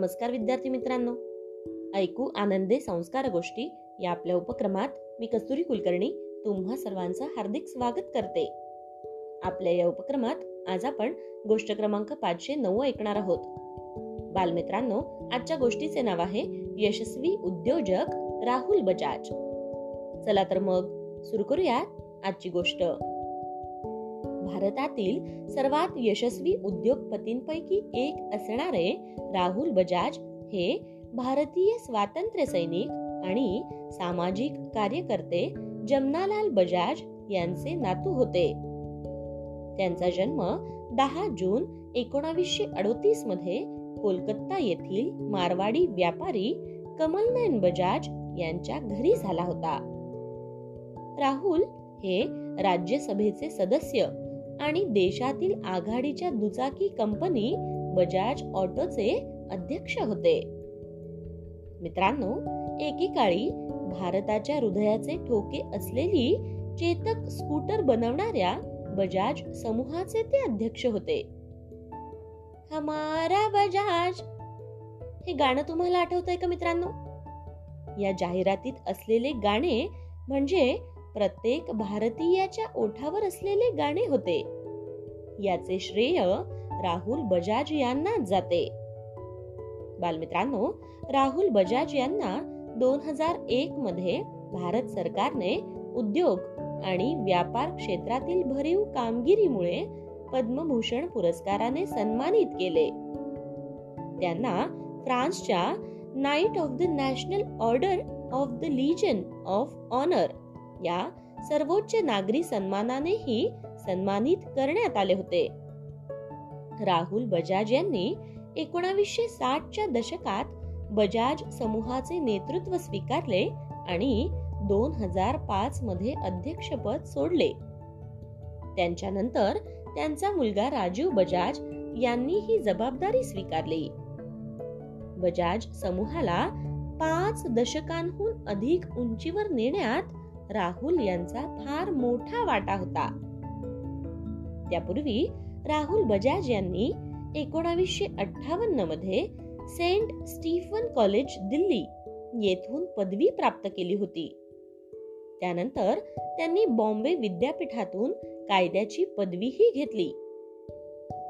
नमस्कार विद्यार्थी मित्रांनो. ऐकू आनंदे संस्कार गोष्टी या आपल्या उपक्रमात मी कस्तुरी कुलकर्णी तुम्हा सर्वांचं हार्दिक स्वागत करते. आपल्या या उपक्रमात आज आपण गोष्ट क्रमांक पाचशे नऊ ऐकणार आहोत. बालमित्रांनो आजच्या गोष्टीचे नाव आहे यशस्वी उद्योजक राहुल बजाज. चला तर मग सुरू करूयात आजची गोष्ट. भारतातील सर्वात यशस्वी उद्योगपतींपैकी एक असणारे राहुल बजाज हे भारतीय स्वातंत्र्य सैनिक आणि सामाजिक कार्यकर्ते जमनालाल बजाज यांचे नातू होते. त्यांचा जन्म दहा जून एकोणावीसशे अडोतीसमध्ये कोलकाता येथील मारवाडी व्यापारी कमलनयन बजाज यांच्या घरी झाला होता. राहुल हे राज्यसभेचे सदस्य आणि देशातील आघाडीच्या दुचाकी कंपनी बजाज ऑटोचे अध्यक्ष होते. मित्रांनो एकेकाळी भारताच्या हृदयाचे ठोके असलेली चेतक स्कूटर बनवणाऱ्या बजाज समूहाचे ते अध्यक्ष होते. हमारा बजाज. हे गाणं तुम्हाला आठवतंय का मित्रांनो? या जाहिरातीत असलेले गाणे म्हणजे प्रत्येक भारतीयाच्या ओठावर असलेले गाणे होते. याचे श्रेय राहुल बजाज यांना जाते. बालमित्रांनो राहुल बजाज यांना दोन हजार एक मध्ये भारत सरकारने उद्योग आणि व्यापार क्षेत्रातील भरीव कामगिरीमुळे पद्मभूषण पुरस्काराने सन्मानित केले. त्यांना फ्रान्सच्या knight of the national order of the legion of honour या सर्वोच्च नागरी सन्मानानेही सन्मानित करण्यात आले होते. राहुल बजाज यांनी एकोणावीसशे साठच्या दशकात बजाज समूहाचे नेतृत्व स्वीकारले आणि दोन हजार पाच मध्ये अध्यक्षपद सोडले. त्यांच्यानंतर त्यांचा मुलगा राजीव बजाज यांनी ही जबाबदारी स्वीकारली. बजाज समूहाला पाच दशकांहून अधिक उंचीवर नेण्यात राहुल यांचा फार मोठा वाटा होता. त्यापूर्वी राहुल बजाज यांनी एकोणावीसशे अठ्ठावन्नमध्ये सेंट स्टीफन कॉलेज दिल्ली येथून पदवी प्राप्त केली होती. त्यानंतर त्यांनी बॉम्बे विद्यापीठातून कायद्याची पदवीही घेतली.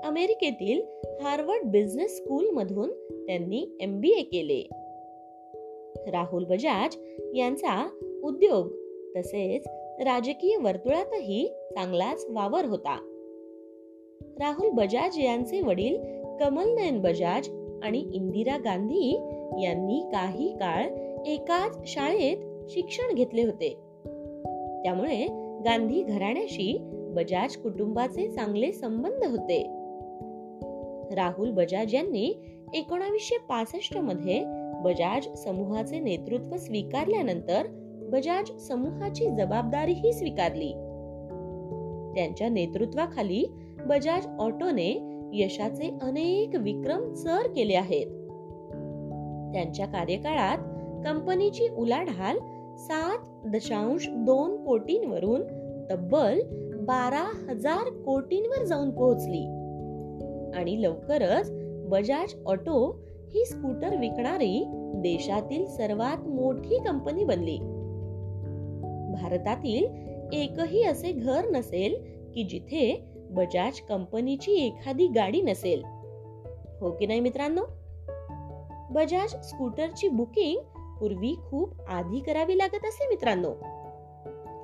अमेरिकेतील हार्वर्ड बिझनेस स्कूल मधून त्यांनी एमबीए केले. राहुल बजाज यांचा उद्योग तसेच राजकीय वर्तुळातही चांगलाच वावर होता. राहुल बजाज यांचे वडील कमलनयन बजाज आणि इंदिरा गांधी यांनी काही काळ एकाच शाळेत शिक्षण घेतले होते. त्यामुळे गांधी घराण्याशी बजाज कुटुंबाचे चांगले संबंध होते. राहुल बजाज यांनी एकोणावीसशे पासष्टमध्ये बजाज समूहाचे नेतृत्व स्वीकारल्यानंतर बजाज समूहाची जबाबदारीही स्वीकारली. त्यांच्या नेतृत्वाखाली बजाज ऑटोने यशाचे अनेक विक्रम सर केले आहेत. त्यांच्या कार्यकाळात कंपनीची उलाढाल सात दशांश दोन कोटींवरून तब्बल बारा हजार कोटींवर जाऊन पोहोचली. आणि लवकरच बजाज ऑटो ही स्कूटर विकणारी देशातील सर्वात मोठी कंपनी बनली. भारतातील एकही असे घर नसेल की जिथे बजाज कंपनीची एखादी गाडी नसेल. हो की नाही मित्रांनो? बजाज स्कूटरची बुकिंग पूर्वी खूप आधी करावी लागत असे मित्रांनो.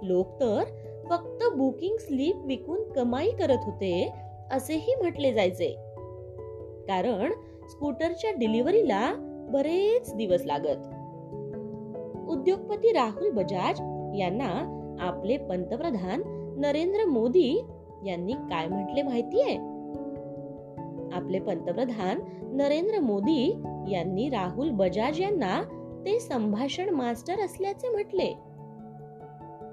लोक तर फक्त बुकिंग स्लीप विकून कमाई करत होते असेही म्हटले जायचे. कारण स्कूटरच्या डिलिव्हरीला बरेच दिवस लागत. उद्योगपती राहुल बजाज यांना आपले पंतप्रधान नरेंद्र मोदी यांनी काय म्हटले माहितीये? आपले पंतप्रधान नरेंद्र मोदी यांनी राहुल बजाज यांना ते संभाषण मास्टर असल्याचे म्हटले.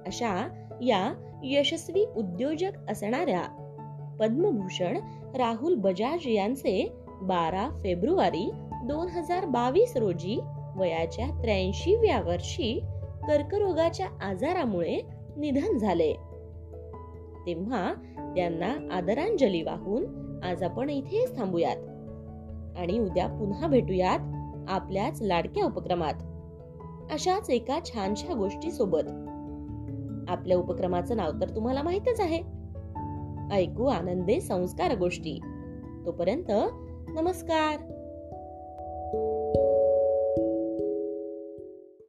अशा या यशस्वी उद्योजक असणाऱ्या पद्मभूषण राहुल बजाज यांचे बारा फेब्रुवारी दोन हजार बावीस रोजी वयाच्या त्र्याऐंशीव्या वर्षी कर्करोगाच्या आजारामुळे निधन झाले. तेव्हा त्यांना आदरांजली वाहून आज आपण इथेच थांबूयात आणि उद्या पुन्हा भेटूयात आपल्याच लाडक्या उपक्रमात. अशाच एका छानशा गोष्टी सोबत आपल्या उपक्रमाचं नाव तर तुम्हाला माहितच आहे. ऐकू आनंदे संस्कार गोष्टी. तोपर्यंत नमस्कार.